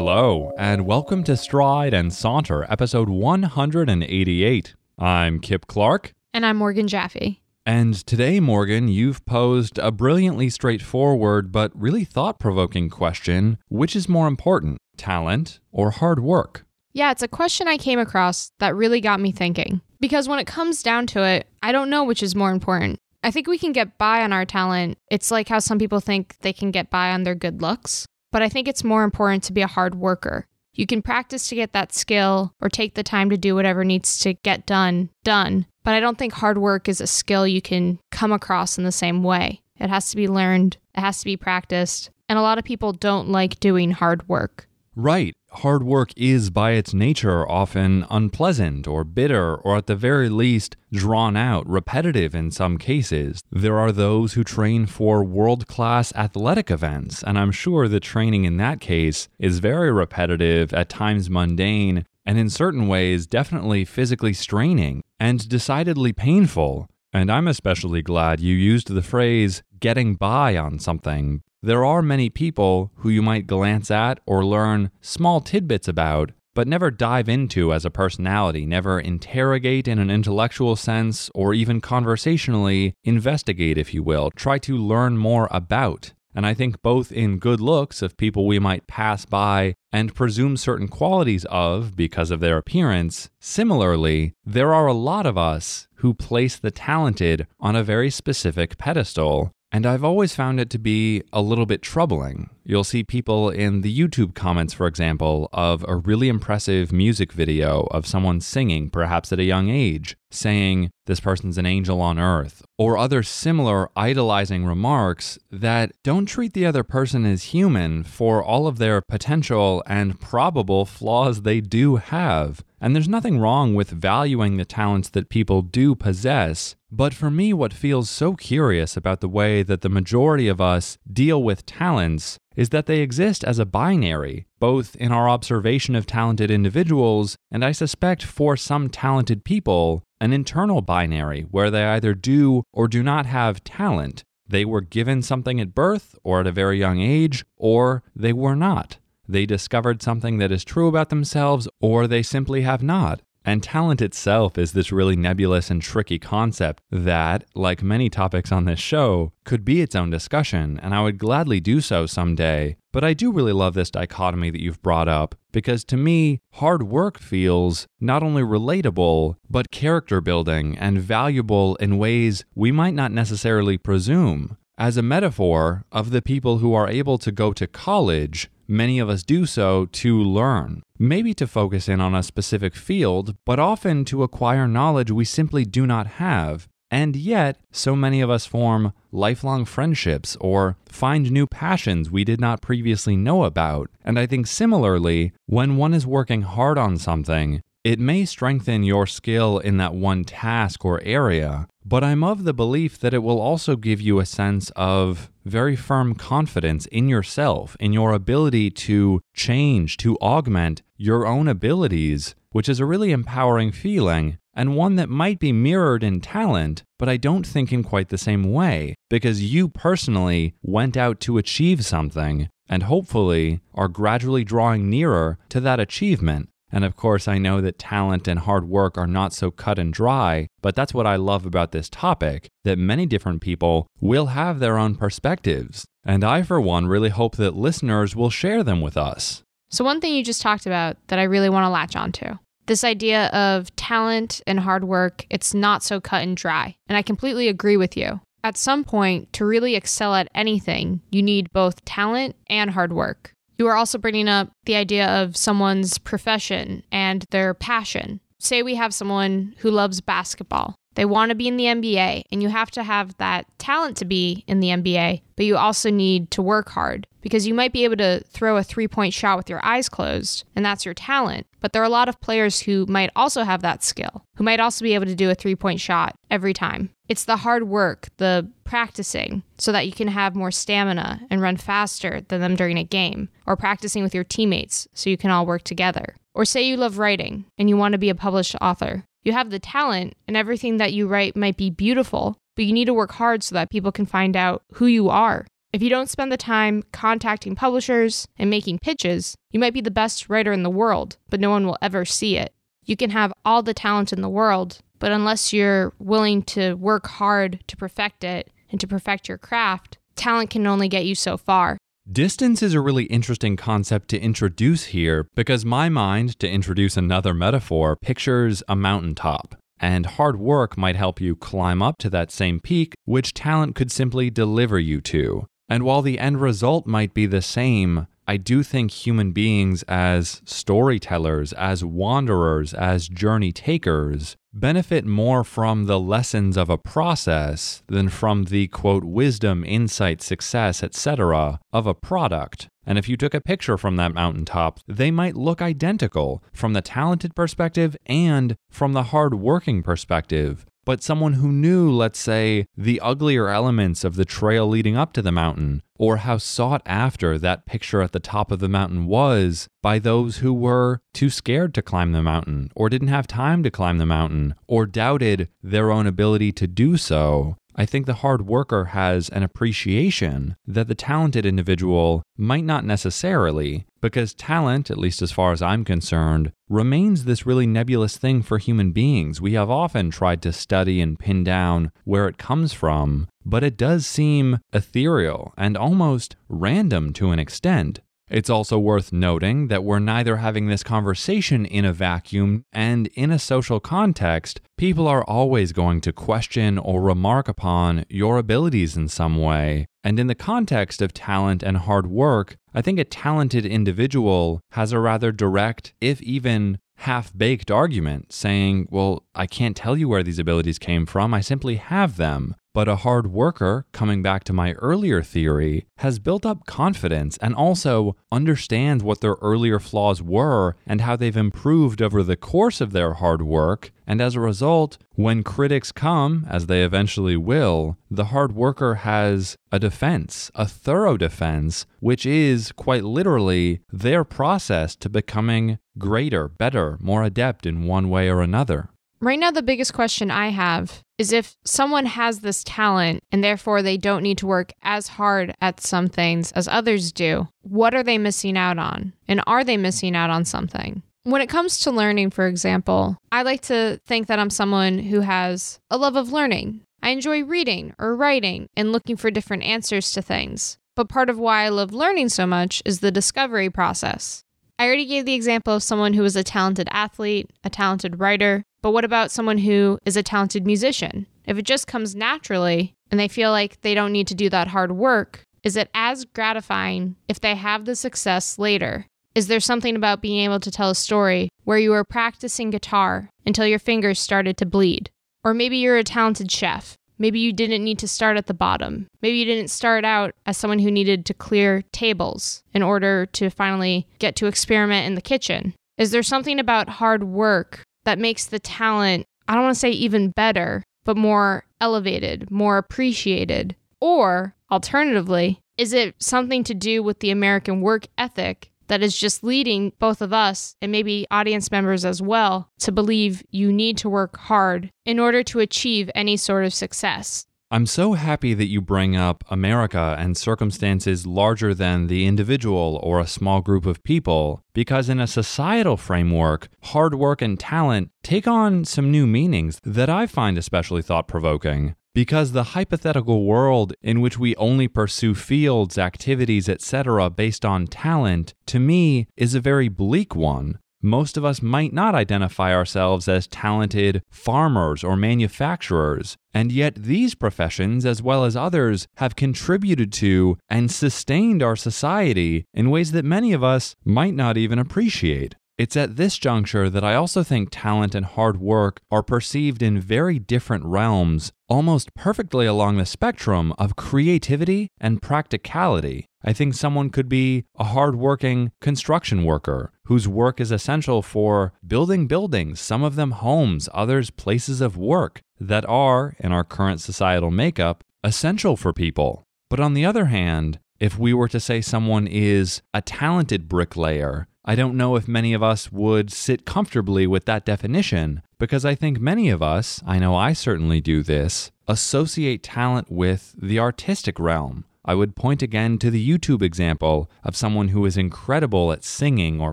Hello, and welcome to Stride and Saunter, episode 188. I'm Kip Clark, And I'm Morgan Jaffe. and today, Morgan, you've posed a brilliantly straightforward but really thought provoking question which is more important, talent or hard work? Yeah, it's a question I came across that really got me thinking. Because when it comes down to it, I don't know which is more important. I think we can get by on our talent. It's like how some people think they can get by on their good looks. But I think it's more important to be a hard worker. You can practice to get that skill or take the time to do whatever needs to get done, done. But I don't think hard work is a skill you can come across in the same way. It has to be learned, it has to be practiced. And a lot of people don't like doing hard work. Right. Hard work is by its nature often unpleasant or bitter or at the very least drawn out, repetitive in some cases. There are those who train for world class athletic events, and I'm sure the training in that case is very repetitive, at times mundane, and in certain ways definitely physically straining and decidedly painful. And I'm especially glad you used the phrase getting by on something there are many people who you might glance at or learn small tidbits about, but never dive into as a personality, never interrogate in an intellectual sense, or even conversationally investigate, if you will, try to learn more about. And I think both in good looks of people we might pass by and presume certain qualities of because of their appearance, similarly, there are a lot of us who place the talented on a very specific pedestal. And I've always found it to be a little bit troubling. You'll see people in the YouTube comments, for example, of a really impressive music video of someone singing, perhaps at a young age, saying, This person's an angel on earth, or other similar idolizing remarks that don't treat the other person as human for all of their potential and probable flaws they do have. And there's nothing wrong with valuing the talents that people do possess. But for me, what feels so curious about the way that the majority of us deal with talents is that they exist as a binary, both in our observation of talented individuals, and I suspect for some talented people, an internal binary where they either do or do not have talent. They were given something at birth or at a very young age, or they were not. They discovered something that is true about themselves, or they simply have not. And talent itself is this really nebulous and tricky concept that, like many topics on this show, could be its own discussion, and I would gladly do so someday. But I do really love this dichotomy that you've brought up, because to me, hard work feels not only relatable, but character building and valuable in ways we might not necessarily presume. As a metaphor of the people who are able to go to college, many of us do so to learn, maybe to focus in on a specific field, but often to acquire knowledge we simply do not have. And yet, so many of us form lifelong friendships or find new passions we did not previously know about. And I think similarly, when one is working hard on something, it may strengthen your skill in that one task or area, but I'm of the belief that it will also give you a sense of very firm confidence in yourself, in your ability to change, to augment your own abilities, which is a really empowering feeling and one that might be mirrored in talent, but I don't think in quite the same way, because you personally went out to achieve something and hopefully are gradually drawing nearer to that achievement. And of course, I know that talent and hard work are not so cut and dry, but that's what I love about this topic that many different people will have their own perspectives. And I, for one, really hope that listeners will share them with us. So, one thing you just talked about that I really want to latch onto this idea of talent and hard work, it's not so cut and dry. And I completely agree with you. At some point, to really excel at anything, you need both talent and hard work. You are also bringing up the idea of someone's profession and their passion. Say we have someone who loves basketball. They want to be in the NBA, and you have to have that talent to be in the NBA, but you also need to work hard because you might be able to throw a three point shot with your eyes closed, and that's your talent. But there are a lot of players who might also have that skill, who might also be able to do a three point shot every time. It's the hard work, the practicing, so that you can have more stamina and run faster than them during a game, or practicing with your teammates so you can all work together. Or say you love writing and you want to be a published author. You have the talent, and everything that you write might be beautiful, but you need to work hard so that people can find out who you are. If you don't spend the time contacting publishers and making pitches, you might be the best writer in the world, but no one will ever see it. You can have all the talent in the world, but unless you're willing to work hard to perfect it and to perfect your craft, talent can only get you so far. Distance is a really interesting concept to introduce here because my mind, to introduce another metaphor, pictures a mountaintop. And hard work might help you climb up to that same peak, which talent could simply deliver you to. And while the end result might be the same, I do think human beings, as storytellers, as wanderers, as journey takers, benefit more from the lessons of a process than from the quote wisdom, insight, success, etc. of a product. And if you took a picture from that mountaintop, they might look identical from the talented perspective and from the hard working perspective but someone who knew, let's say, the uglier elements of the trail leading up to the mountain, or how sought after that picture at the top of the mountain was by those who were too scared to climb the mountain, or didn't have time to climb the mountain, or doubted their own ability to do so, I think the hard worker has an appreciation that the talented individual might not necessarily, because talent, at least as far as I'm concerned, remains this really nebulous thing for human beings. We have often tried to study and pin down where it comes from, but it does seem ethereal and almost random to an extent. It's also worth noting that we're neither having this conversation in a vacuum, and in a social context, people are always going to question or remark upon your abilities in some way. And in the context of talent and hard work, I think a talented individual has a rather direct, if even half baked argument saying, Well, I can't tell you where these abilities came from, I simply have them. But a hard worker, coming back to my earlier theory, has built up confidence and also understands what their earlier flaws were and how they've improved over the course of their hard work. And as a result, when critics come, as they eventually will, the hard worker has a defense, a thorough defense, which is quite literally their process to becoming greater, better, more adept in one way or another. Right now, the biggest question I have is if someone has this talent and therefore they don't need to work as hard at some things as others do, what are they missing out on? And are they missing out on something? When it comes to learning, for example, I like to think that I'm someone who has a love of learning. I enjoy reading or writing and looking for different answers to things. But part of why I love learning so much is the discovery process. I already gave the example of someone who is a talented athlete, a talented writer, but what about someone who is a talented musician? If it just comes naturally and they feel like they don't need to do that hard work, is it as gratifying if they have the success later? Is there something about being able to tell a story where you were practicing guitar until your fingers started to bleed? Or maybe you're a talented chef Maybe you didn't need to start at the bottom. Maybe you didn't start out as someone who needed to clear tables in order to finally get to experiment in the kitchen. Is there something about hard work that makes the talent, I don't want to say even better, but more elevated, more appreciated? Or alternatively, is it something to do with the American work ethic that is just leading both of us and maybe audience members as well to believe you need to work hard in order to achieve any sort of success. I'm so happy that you bring up America and circumstances larger than the individual or a small group of people, because in a societal framework, hard work and talent take on some new meanings that I find especially thought provoking. Because the hypothetical world in which we only pursue fields, activities, etc., based on talent, to me, is a very bleak one. Most of us might not identify ourselves as talented farmers or manufacturers, and yet these professions, as well as others, have contributed to and sustained our society in ways that many of us might not even appreciate. It's at this juncture that I also think talent and hard work are perceived in very different realms, almost perfectly along the spectrum of creativity and practicality. I think someone could be a hardworking construction worker whose work is essential for building buildings, some of them homes, others places of work that are, in our current societal makeup, essential for people. But on the other hand, if we were to say someone is a talented bricklayer I don't know if many of us would sit comfortably with that definition because I think many of us, I know I certainly do this, associate talent with the artistic realm. I would point again to the YouTube example of someone who is incredible at singing or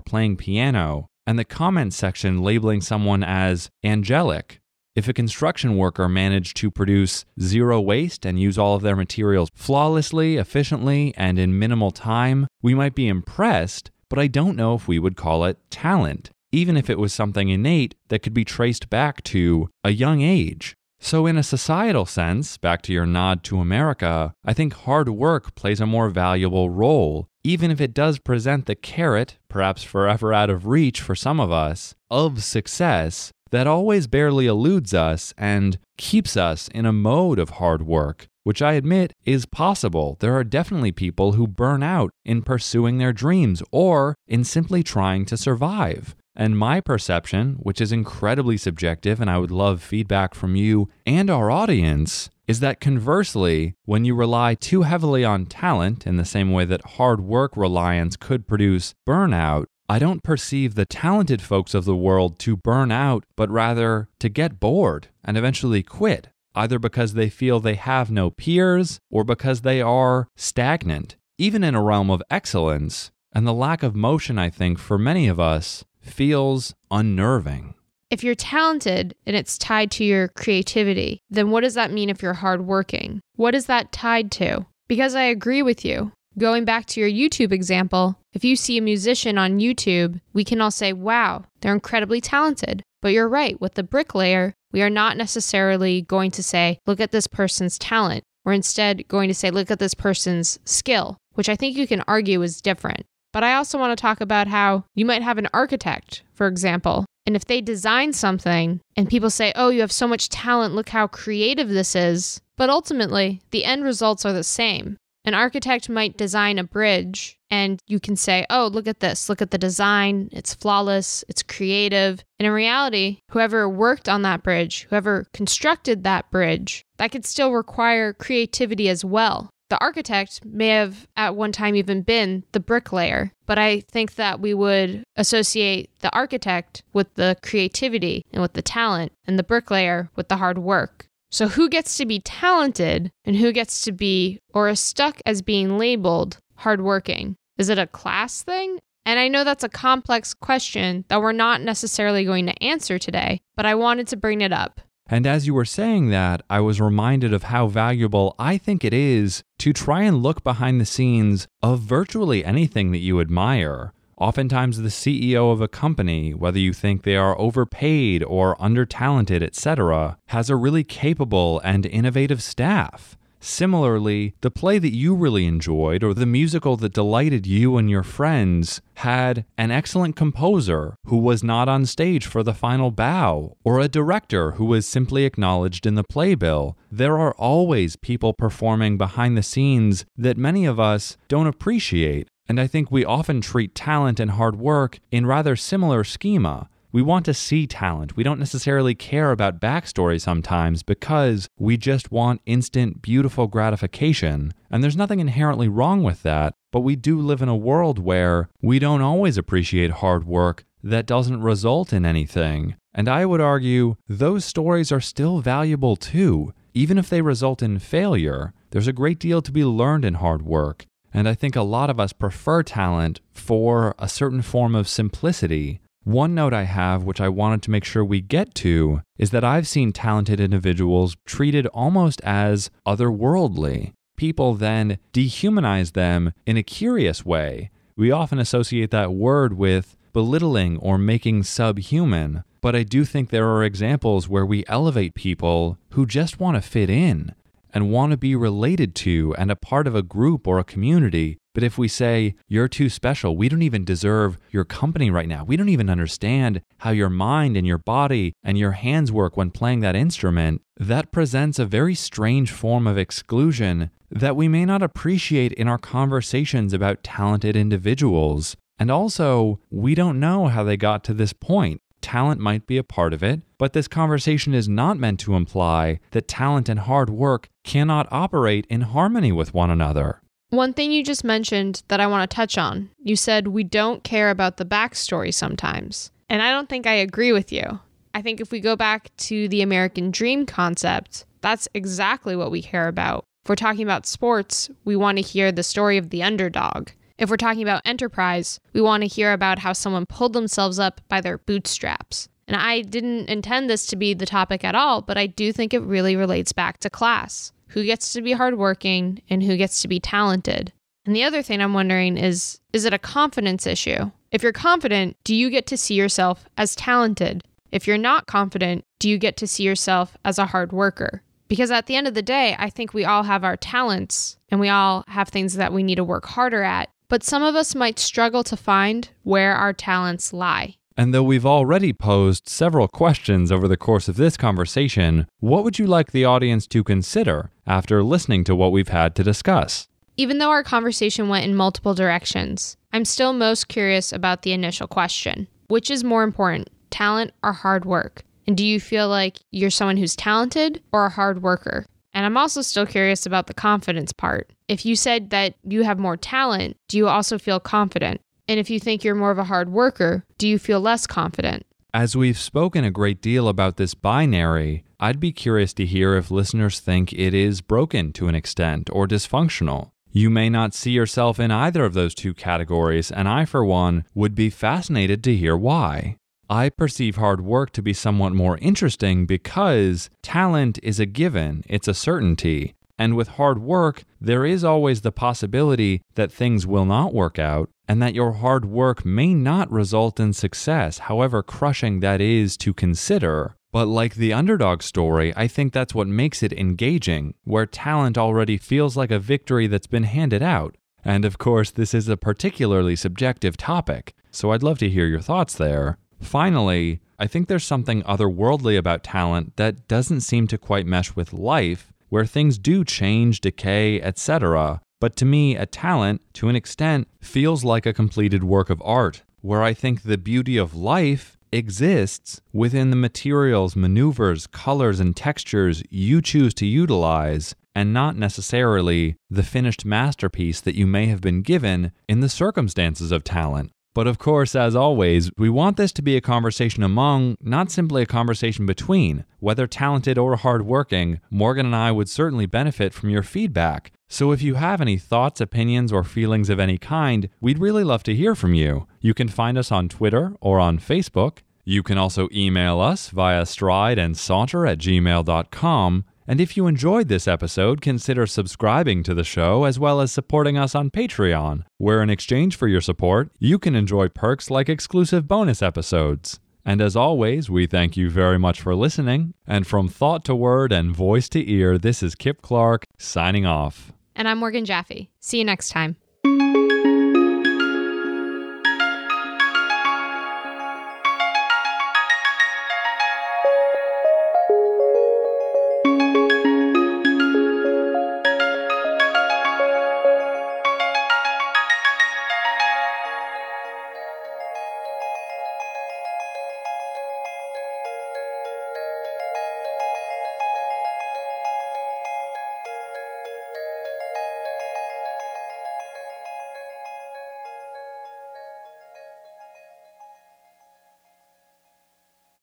playing piano, and the comment section labeling someone as angelic. If a construction worker managed to produce zero waste and use all of their materials flawlessly, efficiently, and in minimal time, we might be impressed, but I don't know if we would call it talent, even if it was something innate that could be traced back to a young age. So, in a societal sense, back to your nod to America, I think hard work plays a more valuable role, even if it does present the carrot, perhaps forever out of reach for some of us, of success that always barely eludes us and keeps us in a mode of hard work, which I admit is possible. There are definitely people who burn out in pursuing their dreams or in simply trying to survive. And my perception, which is incredibly subjective, and I would love feedback from you and our audience, is that conversely, when you rely too heavily on talent in the same way that hard work reliance could produce burnout, I don't perceive the talented folks of the world to burn out, but rather to get bored and eventually quit, either because they feel they have no peers or because they are stagnant, even in a realm of excellence. And the lack of motion, I think, for many of us feels unnerving. If you're talented and it's tied to your creativity, then what does that mean if you're hardworking? What is that tied to? Because I agree with you. Going back to your YouTube example, if you see a musician on YouTube, we can all say, wow, they're incredibly talented. But you're right, with the bricklayer, we are not necessarily going to say, look at this person's talent. We're instead going to say, look at this person's skill, which I think you can argue is different. But I also want to talk about how you might have an architect, for example, and if they design something and people say, oh, you have so much talent, look how creative this is, but ultimately the end results are the same. An architect might design a bridge and you can say, oh, look at this, look at the design, it's flawless, it's creative. And in reality, whoever worked on that bridge, whoever constructed that bridge, that could still require creativity as well. The architect may have at one time even been the bricklayer, but I think that we would associate the architect with the creativity and with the talent, and the bricklayer with the hard work. So, who gets to be talented and who gets to be or is stuck as being labeled hardworking? Is it a class thing? And I know that's a complex question that we're not necessarily going to answer today, but I wanted to bring it up. And as you were saying that, I was reminded of how valuable I think it is to try and look behind the scenes of virtually anything that you admire. Oftentimes, the CEO of a company, whether you think they are overpaid or undertalented, etc., has a really capable and innovative staff. Similarly, the play that you really enjoyed or the musical that delighted you and your friends had an excellent composer who was not on stage for the final bow, or a director who was simply acknowledged in the playbill. There are always people performing behind the scenes that many of us don't appreciate. And I think we often treat talent and hard work in rather similar schema. We want to see talent. We don't necessarily care about backstory sometimes because we just want instant, beautiful gratification. And there's nothing inherently wrong with that, but we do live in a world where we don't always appreciate hard work that doesn't result in anything. And I would argue those stories are still valuable too. Even if they result in failure, there's a great deal to be learned in hard work. And I think a lot of us prefer talent for a certain form of simplicity one note I have, which I wanted to make sure we get to, is that I've seen talented individuals treated almost as otherworldly. People then dehumanize them in a curious way. We often associate that word with belittling or making subhuman, but I do think there are examples where we elevate people who just want to fit in and want to be related to and a part of a group or a community but if we say, you're too special, we don't even deserve your company right now, we don't even understand how your mind and your body and your hands work when playing that instrument, that presents a very strange form of exclusion that we may not appreciate in our conversations about talented individuals. And also, we don't know how they got to this point. Talent might be a part of it, but this conversation is not meant to imply that talent and hard work cannot operate in harmony with one another. One thing you just mentioned that I want to touch on you said we don't care about the backstory sometimes. And I don't think I agree with you. I think if we go back to the American dream concept, that's exactly what we care about. If we're talking about sports, we want to hear the story of the underdog. If we're talking about enterprise, we want to hear about how someone pulled themselves up by their bootstraps. And I didn't intend this to be the topic at all, but I do think it really relates back to class who gets to be hardworking and who gets to be talented. And the other thing I'm wondering is is it a confidence issue? If you're confident, do you get to see yourself as talented? If you're not confident, do you get to see yourself as a hard worker? Because at the end of the day, I think we all have our talents and we all have things that we need to work harder at. But some of us might struggle to find where our talents lie. And though we've already posed several questions over the course of this conversation, what would you like the audience to consider after listening to what we've had to discuss? Even though our conversation went in multiple directions, I'm still most curious about the initial question which is more important, talent or hard work? And do you feel like you're someone who's talented or a hard worker? And I'm also still curious about the confidence part. If you said that you have more talent, do you also feel confident? And if you think you're more of a hard worker, do you feel less confident? As we've spoken a great deal about this binary, I'd be curious to hear if listeners think it is broken to an extent or dysfunctional. You may not see yourself in either of those two categories, and I, for one, would be fascinated to hear why. I perceive hard work to be somewhat more interesting because talent is a given, it's a certainty. And with hard work, there is always the possibility that things will not work out and that your hard work may not result in success, however crushing that is to consider. But like the underdog story, I think that's what makes it engaging, where talent already feels like a victory that's been handed out. And of course, this is a particularly subjective topic, so I'd love to hear your thoughts there. Finally, I think there's something otherworldly about talent that doesn't seem to quite mesh with life, where things do change, decay, etc. But to me, a talent, to an extent, feels like a completed work of art, where I think the beauty of life exists within the materials, maneuvers, colors, and textures you choose to utilize, and not necessarily the finished masterpiece that you may have been given in the circumstances of talent. But of course, as always, we want this to be a conversation among, not simply a conversation between. Whether talented or hardworking, Morgan and I would certainly benefit from your feedback. So if you have any thoughts, opinions, or feelings of any kind, we'd really love to hear from you. You can find us on Twitter or on Facebook. You can also email us via stride and saunter at gmail.com. And if you enjoyed this episode, consider subscribing to the show as well as supporting us on Patreon, where in exchange for your support, you can enjoy perks like exclusive bonus episodes. And as always, we thank you very much for listening. And from thought to word and voice to ear, this is Kip Clark signing off. And I'm Morgan Jaffe. See you next time.